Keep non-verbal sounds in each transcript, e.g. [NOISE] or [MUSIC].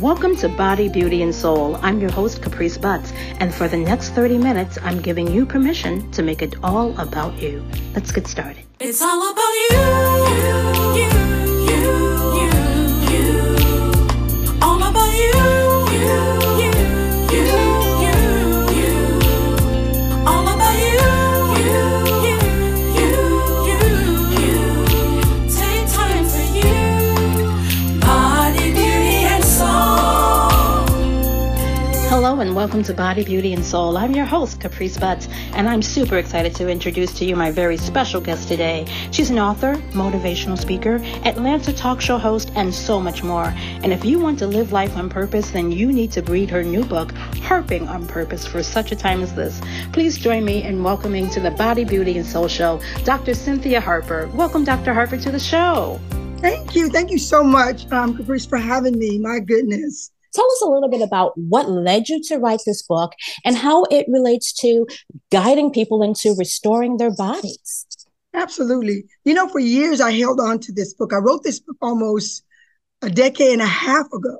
Welcome to Body, Beauty, and Soul. I'm your host, Caprice Butts, and for the next 30 minutes, I'm giving you permission to make it all about you. Let's get started. It's all about you. you, you, and welcome to Body, Beauty, and Soul. I'm your host, Caprice Butts, and I'm super excited to introduce to you my very special guest today. She's an author, motivational speaker, Atlanta talk show host, and so much more. And if you want to live life on purpose, then you need to read her new book, Harping on Purpose, for such a time as this. Please join me in welcoming to the Body, Beauty, and Soul show, Dr. Cynthia Harper. Welcome, Dr. Harper, to the show. Thank you. Thank you so much, um, Caprice, for having me. My goodness. Tell us a little bit about what led you to write this book and how it relates to guiding people into restoring their bodies. Absolutely. You know, for years I held on to this book. I wrote this book almost a decade and a half ago,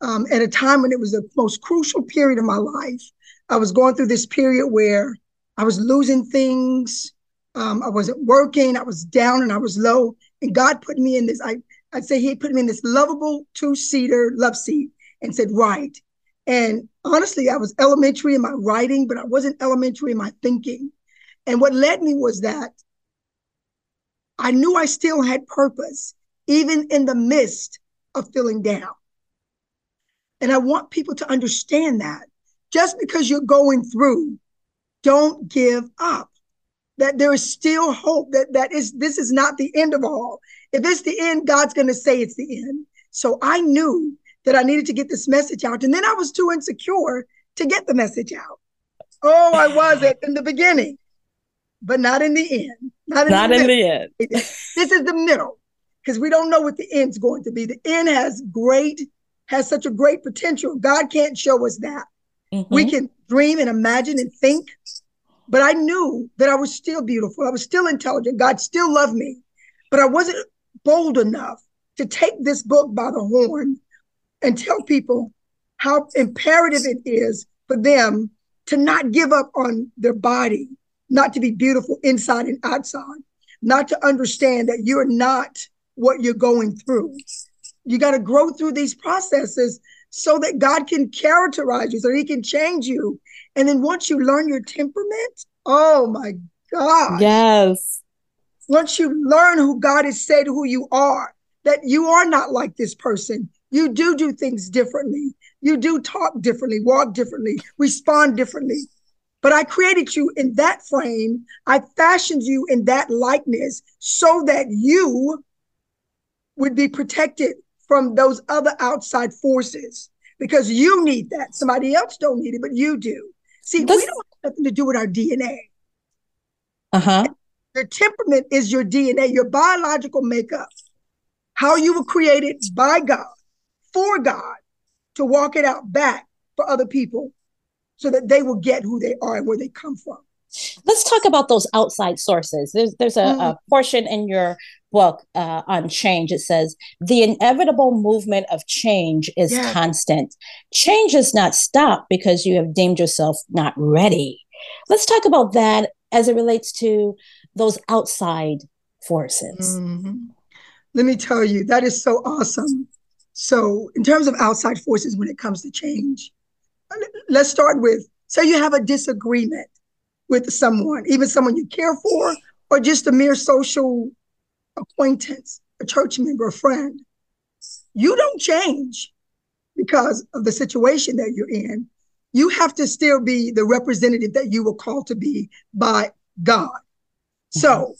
um, at a time when it was the most crucial period of my life. I was going through this period where I was losing things. Um, I wasn't working. I was down and I was low. And God put me in this, I, I'd say He put me in this lovable two seater love seat and said, Write. And honestly, I was elementary in my writing, but I wasn't elementary in my thinking. And what led me was that I knew I still had purpose, even in the midst of feeling down. And I want people to understand that just because you're going through, don't give up. That there is still hope. That that is this is not the end of all. If it's the end, God's going to say it's the end. So I knew that I needed to get this message out, and then I was too insecure to get the message out. Oh, I was it in the beginning, but not in the end. Not in, Not the, in the end. This is the middle because we don't know what the end's going to be. The end has great, has such a great potential. God can't show us that. We Mhm. can dream and imagine and think, but I knew that I was still beautiful. I was still intelligent. God still loved me, but I wasn't bold enough to take this book by the horn and tell people how imperative it is for them to not give up on their body, not to be beautiful inside and outside, not to understand that you're not what you're going through. You got to grow through these processes so that God can characterize you, so He can change you. And then once you learn your temperament, oh my God. Yes. Once you learn who God has said who you are, that you are not like this person. You do do things differently. You do talk differently, walk differently, respond differently. But I created you in that frame. I fashioned you in that likeness so that you would be protected from those other outside forces because you need that. Somebody else don't need it, but you do. See, This- we don't have nothing to do with our DNA. Uh huh. Your temperament is your DNA, your biological makeup, how you were created by God, for God, to walk it out back for other people so that they will get who they are and where they come from. Let's talk about those outside sources. There's there's a, a portion in your book uh, on change. It says the inevitable movement of change is Yeah. constant. Change is not stopped because you have deemed yourself not ready. Let's talk about that as it relates to those outside forces. Mhm. Let me tell you, that is so awesome. So, in terms of outside forces when it comes to change, let's start with say you have a disagreement with someone, even someone you care for, or just a mere social acquaintance, a church member, a friend. You don't change because of the situation that you're in. You have to still be the representative that you were called to be by God. So,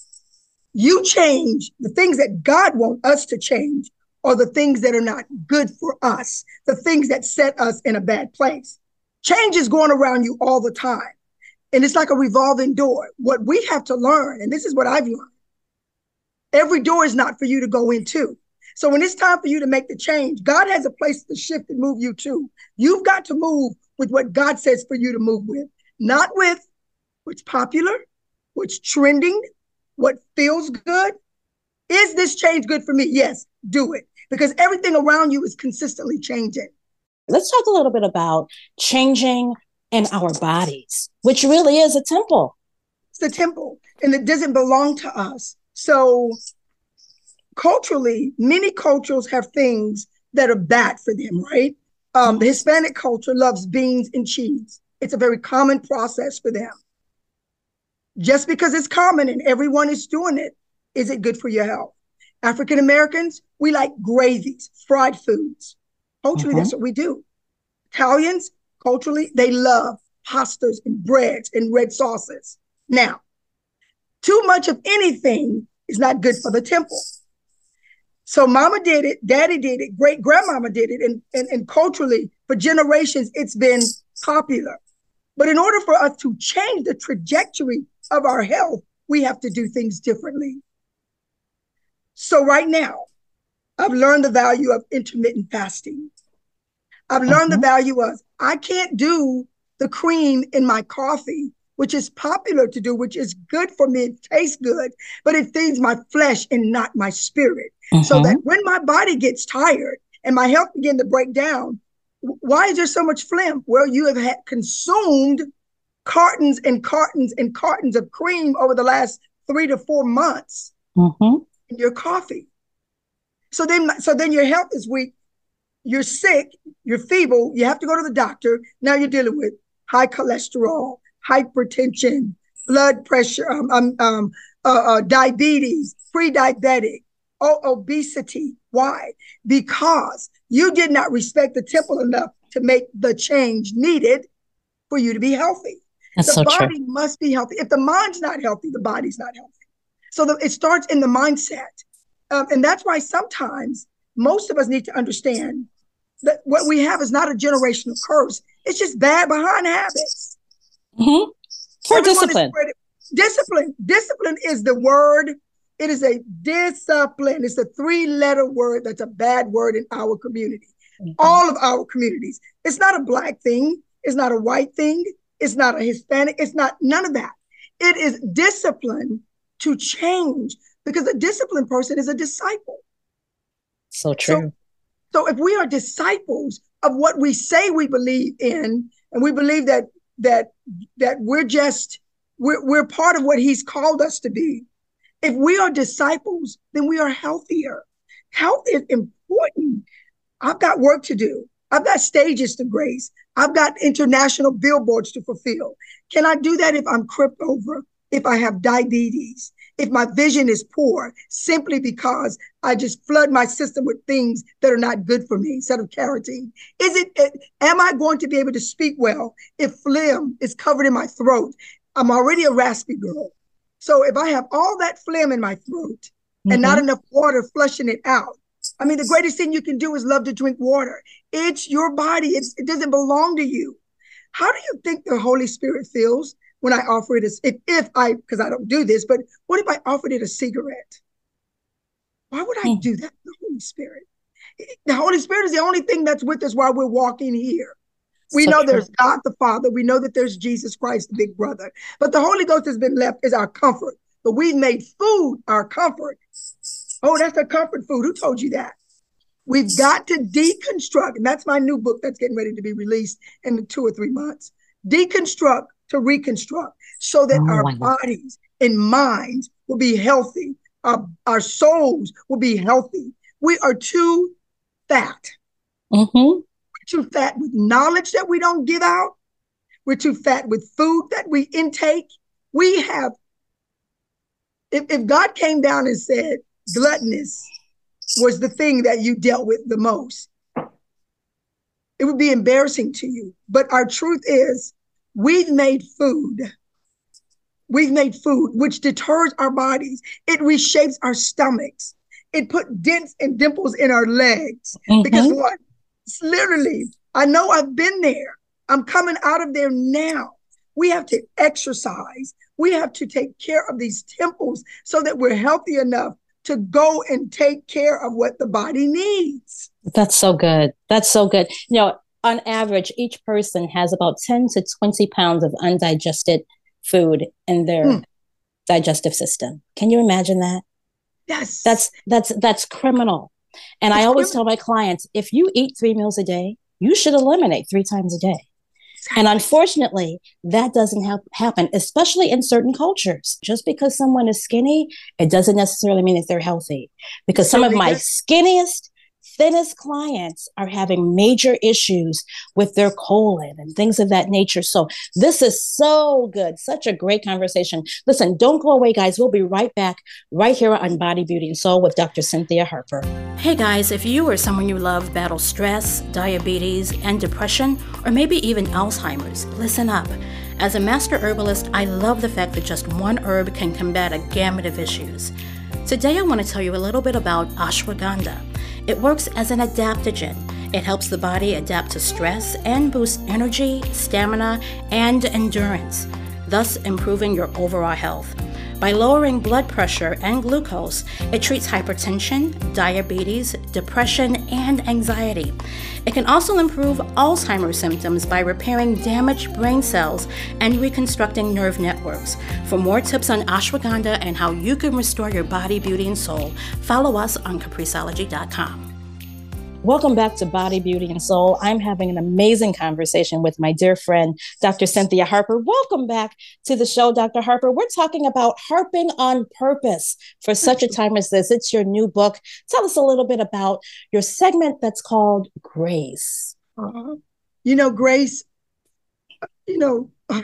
you change the things that God wants us to change are the things that are not good for us, the things that set us in a bad place. Change is going around you all the time. And it's like a revolving door. What we have to learn, and this is what I've learned every door is not for you to go into. So when it's time for you to make the change, God has a place to shift and move you to. You've got to move with what God says for you to move with, not with what's popular, what's trending, what feels good. Is this change good for me? Yes, do it. because everything around you is consistently changing. Let's talk a little bit about changing in our bodies, which really is a temple. It's the temple and it doesn't belong to us. So culturally, many cultures have things that are bad for them, right? Um, the Hispanic culture loves beans and cheese. It's a very common process for them. Just because it's common and everyone is doing it, is it good for your health? African Americans, we like gravies, fried foods. Culturally, that's mm-hmm. what we do. Italians, culturally, they love pastas and breads and red sauces. Now, too much of anything is not good for the temple. So mama did it, daddy did it, great grandmama did it, and, and, and culturally, for generations, it's been popular. But in order for us to change the trajectory of our health, we have to do things differently. So right now, I've learned the value of intermittent fasting. I've learned the Mhm. value of I can't do the cream in my coffee, which is popular to do, which is good for me. It tastes good, but it feeds my flesh and not my spirit. So Mhm. that when my body gets tired and my health begin to break down, why is there so much phlegm? Well, you have had consumed cartons and cartons and cartons of cream over the last three to four months Mhm. In your coffee. So then, so then your health is weak. You're sick. You're feeble. You have to go to the doctor. Now you're dealing with high cholesterol, hypertension, blood pressure, um, um, um, uh, uh, diabetes, pre-diabetic, o- obesity. Why? Because you did not respect the temple enough to make the change needed for you to be healthy That's the so true. body must be healthy. If the mind's not healthy, the body's not healthy. So the, it starts in the mindset. Um, and that's why sometimes most of us need to understand that what we have is not a generational curse. It's just bad behind habits. Mhm. Poor discipline. Discipline. Discipline is the word. It is a discipline. It's a three letter word that's a bad word in our community. Mhm. All of our communities. It's not a black thing. It's not a white thing. It's not a Hispanic. It's not none of that. It is discipline to change because a disciplined person is a disciple. So true. So if we are disciples of what we say we believe in, and we believe that that that we're just we're, we're part of what he's called us to be. If we are disciples, then we are healthier. Health is important. I've got work to do. I've got stages to grace. I've got international billboards to fulfill. Can I do that if I'm crippled over? If I have diabetes? If my vision is poor simply because I just flood my system with things that are not good for me instead of carotene? Is it, it- am I going to be able to speak well if phlegm is covered in my throat? I'm already a raspy girl. So if I have all that phlegm in my throat and not Mhm. enough water flushing it out, I mean, the greatest thing you can do is love to drink water. It's your body. It's, it doesn't belong to you. How do you think the Holy Spirit feels when I offer it as if, if I because I don't do this, but what if I offered it a cigarette? Why would I Hmm. do that the Holy Spirit? The Holy Spirit is the only thing that's with us while we're walking here. We So know true. there's God the Father. We know that there's Jesus Christ, the big brother. But the Holy Ghost has been left as our comfort. But we've made food our comfort. Oh, that's a comfort food. Who told you that? We've got to deconstruct. And that's my new book that's getting ready to be released in two or three months. Deconstruct to reconstruct so that Oh, our bodies and minds will be healthy. Our, our souls will be healthy. We are too fat Mhm. too fat with knowledge that we don't give out. We're too fat with food that we intake. We have, if, if God came down and said gluttonous was the thing that you dealt with the most, it would be embarrassing to you. But our truth is, we've made food. We've made food which deters our bodies. It reshapes our stomachs. It put dents and dimples in our legs. Because Mhm. what? It's literally, I know I've been there. I'm coming out of there now. We have to exercise. We have to take care of these temples so that we're healthy enough to go and take care of what the body needs. That's so good. That's so good. You know, on average, each person has about 10 to 20 pounds of undigested food in their Mm. digestive system. Can you imagine that? Yes. That's that's that's criminal. And I always really- tell my clients if you eat three meals a day, you should eliminate three times a day. And unfortunately, that doesn't hap- happen, especially in certain cultures. Just because someone is skinny, it doesn't necessarily mean that they're healthy. Because some of my skinniest, thinnest clients are having major issues with their colon and things of that nature. So, this is so good. Such a great conversation. Listen, don't go away, guys. We'll be right back right here on Body, Beauty, and Soul with Dr. Cynthia Harper. Hey guys, if you or someone you love battle stress, diabetes, and depression, or maybe even Alzheimer's, listen up. As a master herbalist, I love the fact that just one herb can combat a gamut of issues. Today, I want to tell you a little bit about ashwagandha. It works as an adaptogen. It helps the body adapt to stress and boosts energy, stamina, and endurance, thus improving your overall health. By lowering blood pressure and glucose, it treats hypertension, diabetes, depression, and anxiety. It can also improve Alzheimer's symptoms by repairing damaged brain cells and reconstructing nerve networks. For more tips on ashwagandha and how you can restore your body, beauty, and soul, follow us on capriceology.com. Welcome back to Body, Beauty, and Soul. I'm having an amazing conversation with my dear friend, Dr. Cynthia Harper. Welcome back to the show, Dr. Harper. We're talking about harping on purpose for such a [LAUGHS] time as this. It's your new book. Tell us a little bit about your segment that's called Grace. Uh, you know, Grace, you know, [SIGHS]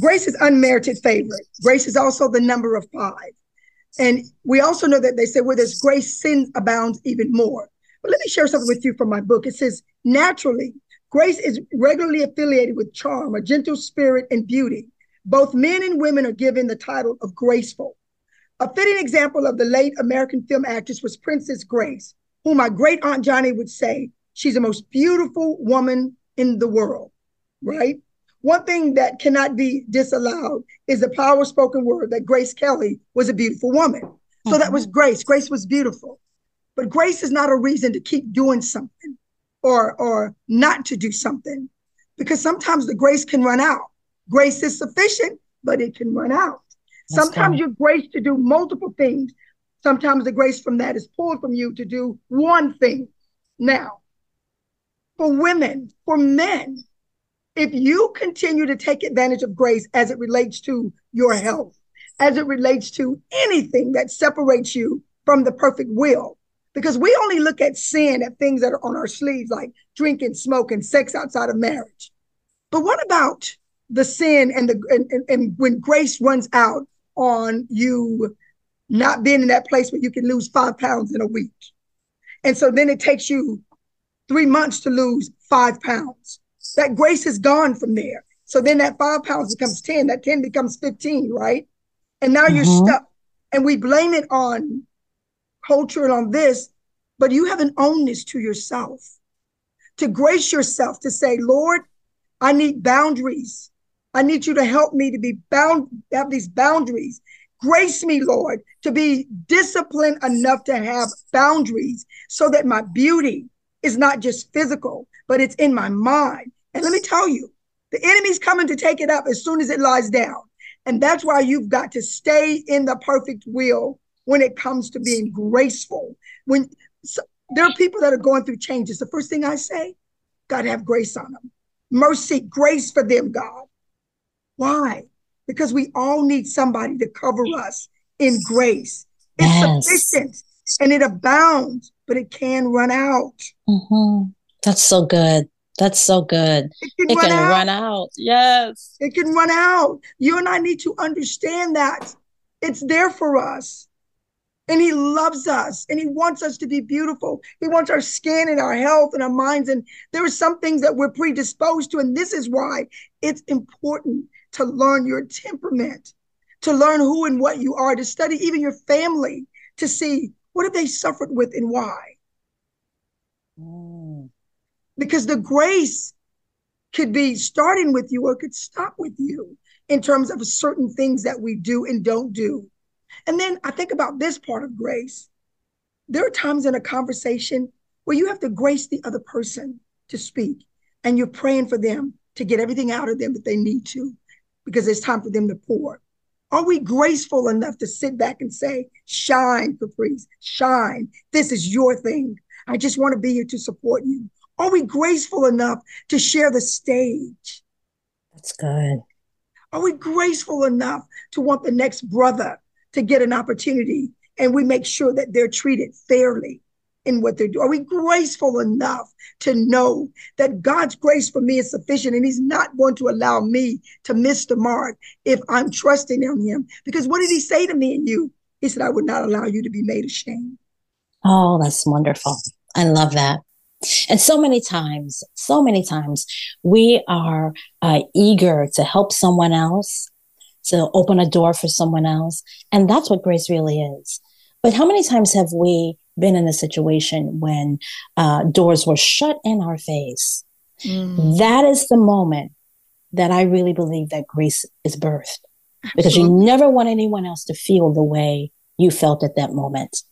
Grace is unmerited favorite. Grace is also the number of five. And we also know that they say where there's grace, sin abounds even more. But let me share something with you from my book. It says, naturally, grace is regularly affiliated with charm, a gentle spirit, and beauty. Both men and women are given the title of graceful. A fitting example of the late American film actress was Princess Grace, whom my great aunt Johnny would say she's the most beautiful woman in the world, right? One thing that cannot be disallowed is the power spoken word that Grace Kelly was a beautiful woman. So that was mm-hmm. Grace. Grace was beautiful. But grace is not a reason to keep doing something or or not to do something because sometimes the grace can run out. Grace is sufficient, but it can run out. That's Sometimes you're graced to do multiple things. Sometimes the grace from that is pulled from you to do one thing. Now, for women, for men, if you continue to take advantage of grace as it relates to your health, as it relates to anything that separates you from the perfect will, because we only look at sin at things that are on our sleeves, like drinking, smoking, sex outside of marriage. But what about the sin and the and, and, and when grace runs out on you not being in that place where you can lose five pounds in a week? And so then it takes you three months to lose five pounds. That grace is gone from there. So then that five pounds becomes 10, that 10 becomes 15, right? And now you're Mhm. stuck. And we blame it on culture and on this, but you haven't owned this to yourself. To grace yourself to say, Lord, I need boundaries. I need you to help me to be bound, have these boundaries. Grace me, Lord, to be disciplined enough to have boundaries so that my beauty is not just physical, but it's in my mind. And let me tell you, the enemy's coming to take it up as soon as it lies down. And that's why you've got to stay in the perfect will when it comes to being graceful. When so, there are people that are going through changes, the first thing I say, God have grace on them. Mercy, grace for them, God. Why? Because we all need somebody to cover us in grace. It's Yes. sufficient and it abounds, but it can run out. Mhm. That's so good. That's so good. It can, It run, can out. run out. Yes. It can run out. You and I need to understand that it's there for us. And he loves us and he wants us to be beautiful. He wants our skin and our health and our minds. And there are some things that we're predisposed to. And this is why it's important to learn your temperament, to learn who and what you are, to study even your family, to see what have they suffered with and why. Mm. because the grace could be starting with you or could stop with you in terms of certain things that we do and don't do. And then I think about this part of grace. There are times in a conversation where you have to grace the other person to speak and you're praying for them to get everything out of them that they need to because it's time for them to pour. Are we graceful enough to sit back and say, shine, Caprice, shine. This is your thing. I just want to be here to support you. Are we graceful enough to share the stage? That's good. Are we graceful enough to want the next brother to get an opportunity and we make sure that they're treated fairly in what they're doing? Are we graceful enough to know that God's grace for me is sufficient and He's not going to allow me to miss the mark if I'm trusting in Him? Because what did He say to me and you? He said, I would not allow you to be made ashamed. Oh, that's wonderful. I love that. And so many times, so many times, we are uh, eager to help someone else, to open a door for someone else. And that's what grace really is. But how many times have we been in a situation when uh, doors were shut in our face? Mm. That is the moment that I really believe that grace is birthed because you never want anyone else to feel the way you felt at that moment.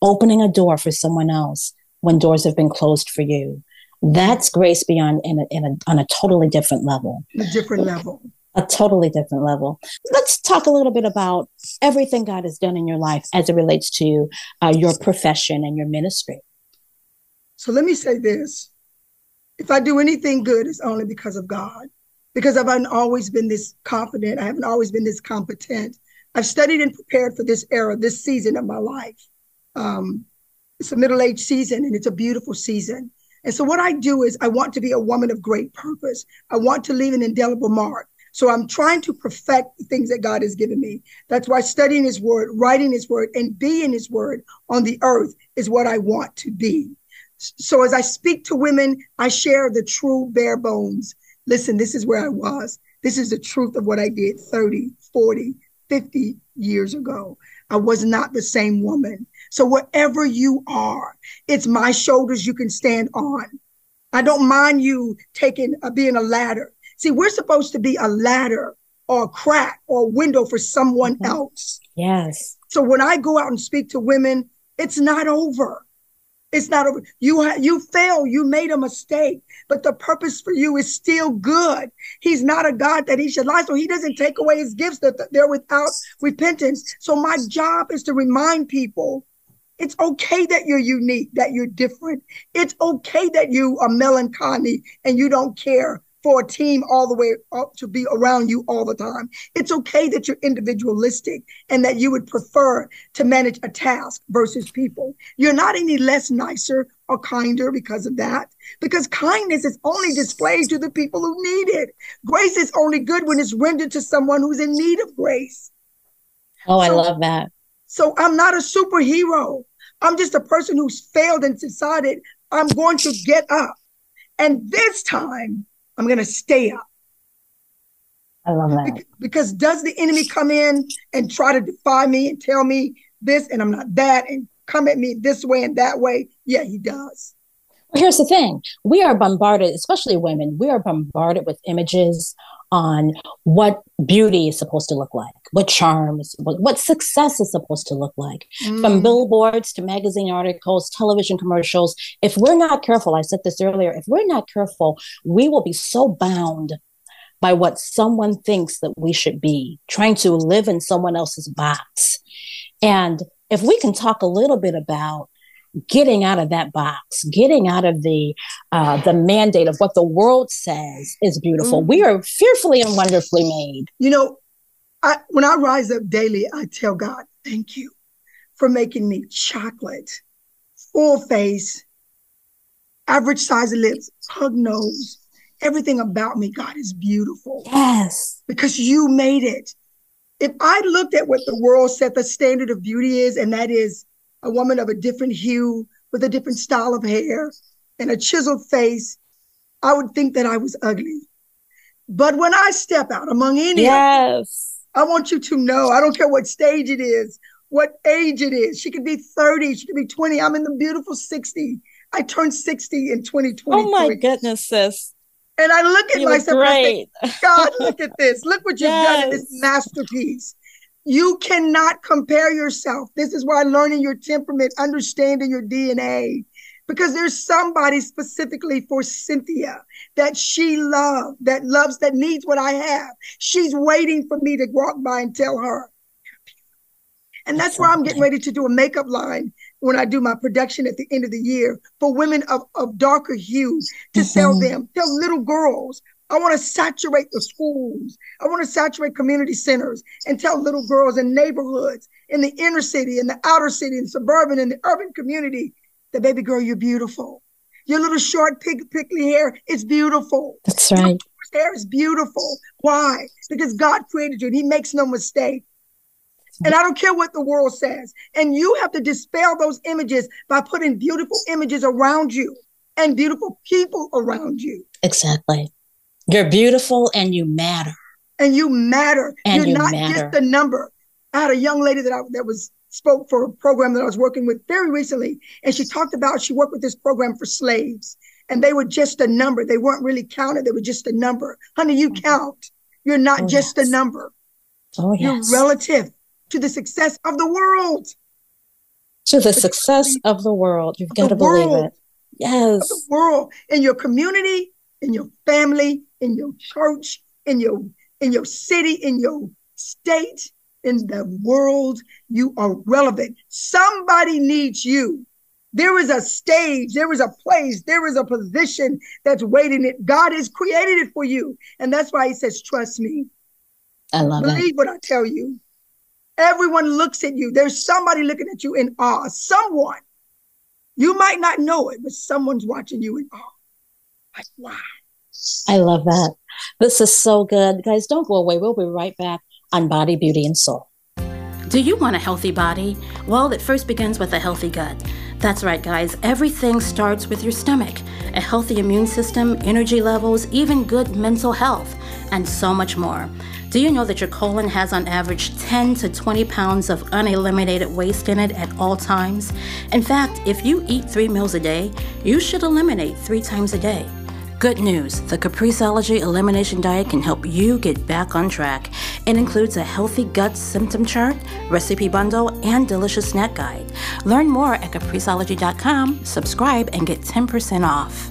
Opening a door for someone else when doors have been closed for you. That's grace beyond in a, in a, on a totally different level. A different level. A totally different level. Let's talk a little bit about everything God has done in your life as it relates to uh, your profession and your ministry. So let me say this. If I do anything good, it's only because of God. Because I've always been this confident. I haven't always been this competent. I've studied and prepared for this era, this season of my life. Um, it's a middle age season and it's a beautiful season. And so what I do is I want to be a woman of great purpose. I want to leave an indelible mark. So I'm trying to perfect the things that God has given me. That's why studying his word, writing his word, and being his word on the earth is what I want to be. So as I speak to women, I share the true bare bones. Listen, this is where I was. This is the truth of what I did 30, 40, 50 years ago. I was not the same woman. So wherever you are, it's my shoulders you can stand on. I don't mind you taking uh, being a ladder. See, we're supposed to be a ladder or a crack or a window for someone mm-hmm. else. Yes. So when I go out and speak to women, it's not over. It's not over. You ha- you fail. You made a mistake, but the purpose for you is still good. He's not a God that he should lie, so he doesn't take away his gifts that they're without repentance. So my job is to remind people it's okay that you're unique, that you're different. It's okay that you are melancholy and you don't care for a team all the way up to be around you all the time. It's okay that you're individualistic and that you would prefer to manage a task versus people. You're not any less nicer or kinder because of that, because kindness is only displayed to the people who need it. Grace is only good when it's rendered to someone who's in need of grace. Oh, so, I love that. So I'm not a superhero. I'm just a person who's failed and decided I'm going to get up. And this time, I'm going to stay up. I love that. Because does the enemy come in and try to defy me and tell me this and I'm not that and come at me this way and that way? Yeah, he does. Well, here's the thing we are bombarded, especially women, we are bombarded with images on what beauty is supposed to look like, what charm is, what, what success is supposed to look like. Mm. From billboards to magazine articles, television commercials. If we're not careful, I said this earlier, if we're not careful, we will be so bound by what someone thinks that we should be, trying to live in someone else's box. And if we can talk a little bit about getting out of that box, getting out of the uh, the mandate of what the world says is beautiful. Mm-hmm. We are fearfully and wonderfully made. You know, I, when I rise up daily, I tell God, "Thank you for making me chocolate, full face, average size lips, pug nose." Everything about me, God, is beautiful. Yes. Because you made it. If I looked at what the world said the standard of beauty is, and that is a woman of a different hue with a different style of hair and a chiseled face, I would think that I was ugly. But when I step out among any, yes, I want you to know, I don't care what stage it is, what age it is. She could be 30, she could be 20. I'm in the beautiful 60. I turned 60 in 2020. Oh my goodness, sis. And I look at you myself and I say, God, look [LAUGHS] at this. Look what you've yes. done in this masterpiece. You cannot compare yourself. This is why learning your temperament, understanding your DNA, because there's somebody specifically for Cynthia that she loves, that loves, that needs what I have. She's waiting for me to walk by and tell her. And that's why I'm getting ready to do a makeup line when I do my production at the end of the year for women of, of darker hues to mm-hmm. sell them, tell little girls. I want to saturate the schools. I want to saturate community centers and tell little girls in neighborhoods, in the inner city, in the outer city, in suburban, in the urban community, that baby girl, you're beautiful. Your little short, pig, pickly hair is beautiful. That's right. Your hair is beautiful. Why? Because God created you and He makes no mistake. And I don't care what the world says. And you have to dispel those images by putting beautiful images around you and beautiful people around you. Exactly. You're beautiful and you matter. And you matter. And You're you not matter. just a number. I had a young lady that I that was spoke for a program that I was working with very recently, and she talked about she worked with this program for slaves, and they were just a number. They weren't really counted. They were just a number. Honey, you mm-hmm. count. You're not oh, just yes. a number. Oh, yes. You're relative to the success of the world. To the success of the world. You've got to believe it. Yes. the world, in your community, in your family, in your church, in your in your city, in your state, in the world, you are relevant. Somebody needs you. There is a stage, there is a place, there is a position that's waiting it. God has created it for you. And that's why he says, trust me. I love Believe what I tell you. Everyone looks at you. There's somebody looking at you in awe. Someone. You might not know it, but someone's watching you in awe. Like, wow. I love that. This is so good. Guys, don't go away. We'll be right back on Body, Beauty, and Soul. Do you want a healthy body? Well, it first begins with a healthy gut. That's right, guys. Everything starts with your stomach. A healthy immune system, energy levels, even good mental health, and so much more. Do you know that your colon has on average 10 to 20 pounds of uneliminated waste in it at all times? In fact, if you eat three meals a day, you should eliminate three times a day. Good news the Capriceology Elimination Diet can help you get back on track. It includes a healthy gut symptom chart, recipe bundle, and delicious snack guide. Learn more at capriceology.com, subscribe, and get 10% off.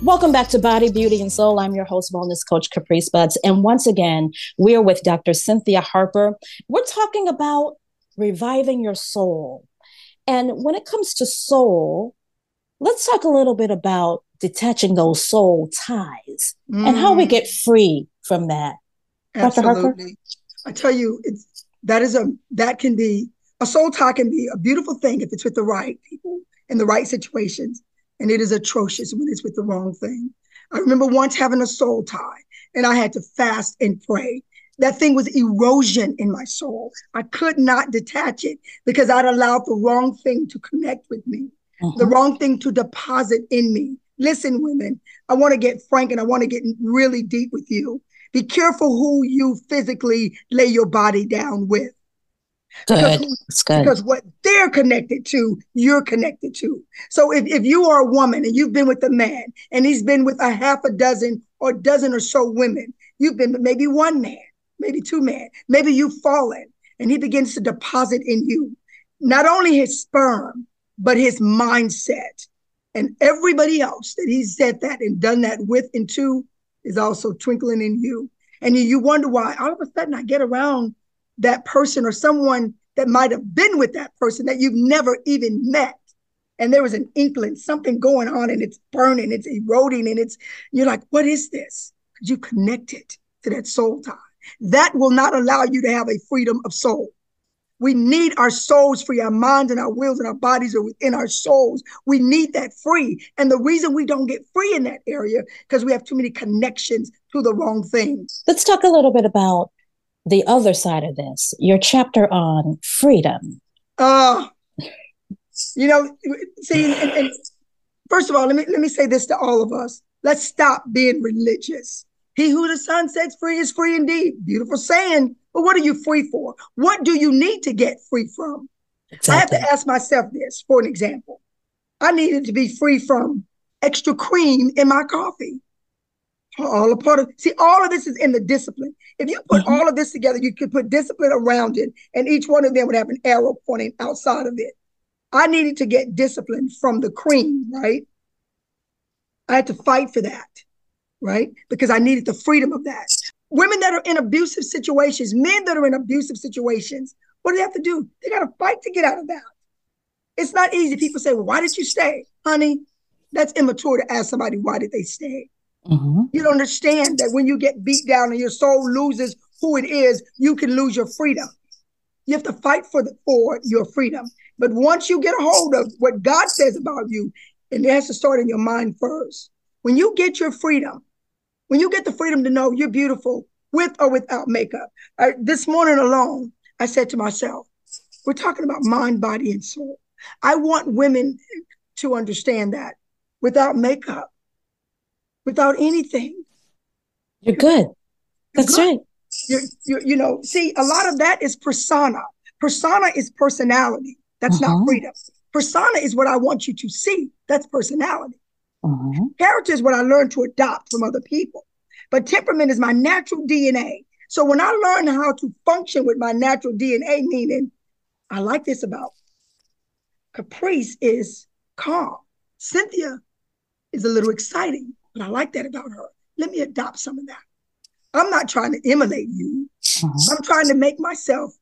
Welcome back to Body, Beauty, and Soul. I'm your host, Wellness Coach Caprice Butts. And once again, we're with Dr. Cynthia Harper. We're talking about reviving your soul. And when it comes to soul, let's talk a little bit about detaching those soul ties mm. and how we mm. get free from that. Absolutely. I tell you, it's that is a that can be a soul tie can be a beautiful thing if it's with the right people in the right situations, and it is atrocious when it's with the wrong thing. I remember once having a soul tie, and I had to fast and pray. That thing was erosion in my soul. I could not detach it because I'd allowed the wrong thing to connect with me, mm-hmm. the wrong thing to deposit in me. Listen, women, I want to get frank and I want to get really deep with you. Be careful who you physically lay your body down with. Good. Because, good. because what they're connected to, you're connected to. So if, if you are a woman and you've been with a man and he's been with a half a dozen or dozen or so women, you've been with maybe one man, maybe two men, maybe you've fallen and he begins to deposit in you not only his sperm, but his mindset and everybody else that he's said that and done that with and to is also twinkling in you. And you wonder why all of a sudden I get around that person or someone that might have been with that person that you've never even met. And there was an inkling, something going on, and it's burning, it's eroding, and it's, you're like, what is this? Because you connect it to that soul tie. That will not allow you to have a freedom of soul. We need our souls free. Our minds and our wills and our bodies are within our souls. We need that free. And the reason we don't get free in that area because we have too many connections to the wrong things. Let's talk a little bit about the other side of this. Your chapter on freedom. Uh you know, see, and, and first of all, let me let me say this to all of us. Let's stop being religious. He who the sun sets free is free indeed. Beautiful saying. But what are you free for? What do you need to get free from? Exactly. I have to ask myself this for an example. I needed to be free from extra cream in my coffee. All a part of see, all of this is in the discipline. If you put mm-hmm. all of this together, you could put discipline around it, and each one of them would have an arrow pointing outside of it. I needed to get discipline from the cream, right? I had to fight for that, right? Because I needed the freedom of that. Women that are in abusive situations, men that are in abusive situations, what do they have to do? They got to fight to get out of that. It's not easy. People say, well, why did you stay? Honey, that's immature to ask somebody, why did they stay? Mm-hmm. You don't understand that when you get beat down and your soul loses who it is, you can lose your freedom. You have to fight for the, for your freedom. But once you get a hold of what God says about you, and it has to start in your mind first. When you get your freedom, when you get the freedom to know you're beautiful with or without makeup. This morning alone, I said to myself, we're talking about mind, body, and soul. I want women to understand that without makeup, without anything. You're good. That's good. right. You're, you're, you know, see, a lot of that is persona. Persona is personality. That's Uh-huh. not freedom. Persona is what I want you to see. That's personality. Uh-huh. Character is what I learned to adopt from other people. But temperament is my natural DNA. So when I learn how to function with my natural DNA, meaning I like this about Caprice is calm. Cynthia is a little exciting, but I like that about her. Let me adopt some of that. I'm not trying to emulate you. Uh-huh. I'm trying to make myself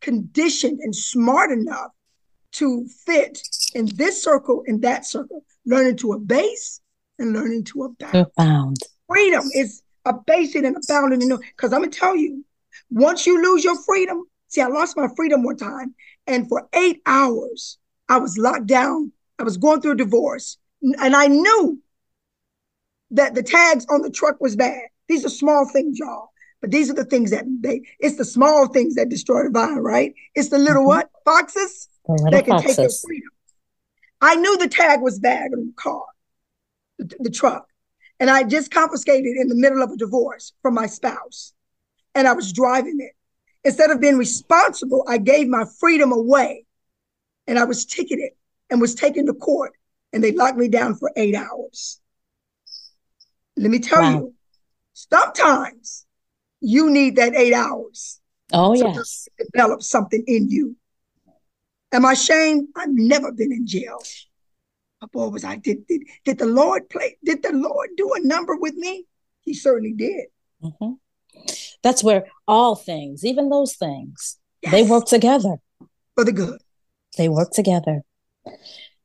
conditioned and smart enough to fit in this circle and that circle, learning to abase and learning to abound. You're bound. Freedom is abasing and abounding. Because I'm going to tell you, once you lose your freedom, see, I lost my freedom one time, and for eight hours, I was locked down. I was going through a divorce, and I knew that the tags on the truck was bad. These are small things, y'all. But these are the things that they, it's the small things that destroy the vine, right? It's the little Mhm. what? Foxes that can take your freedom. I knew the tag was bad on the car, the, the truck. And I just confiscated in the middle of a divorce from my spouse. And I was driving it. Instead of being responsible, I gave my freedom away. And I was ticketed and was taken to court. And they locked me down for eight hours. Let me tell Wow. you, sometimes you need that eight hours Oh, to yes. develop something in you. Am I ashamed? I've never been in jail. But boy, was I did, did did the Lord play? Did the Lord do a number with me? He certainly did. Mhm. That's where all things, even those things, they work together. for the good. They work together.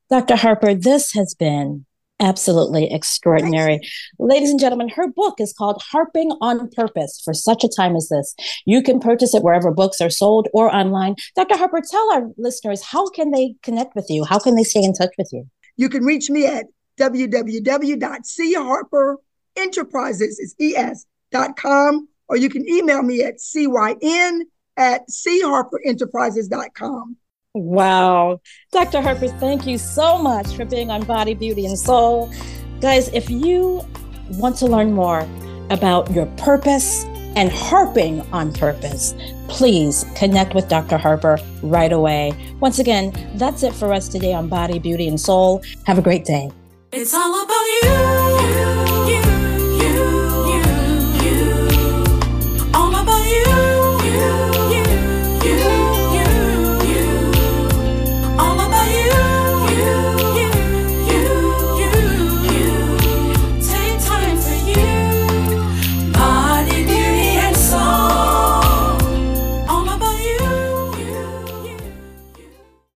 Dr. Harper, this has been absolutely extraordinary. Ladies and gentlemen, her book is called Harping on Purpose for Such a Time as This. You can purchase it wherever books are sold or online. Dr. Harper, tell our listeners how can they connect with you? How can they stay in touch with you? You can reach me at www.charperenterprises is es.com or you can email me at cyn at charperenterprises.com. Wow. Dr. Harper, thank you so much for being on Body, Beauty, and Soul. Guys, if you want to learn more about your purpose and harping on purpose, please connect with Dr. Harper right away. Once again, that's it for us today on Body, Beauty, and Soul. Have a great day. It's all about you.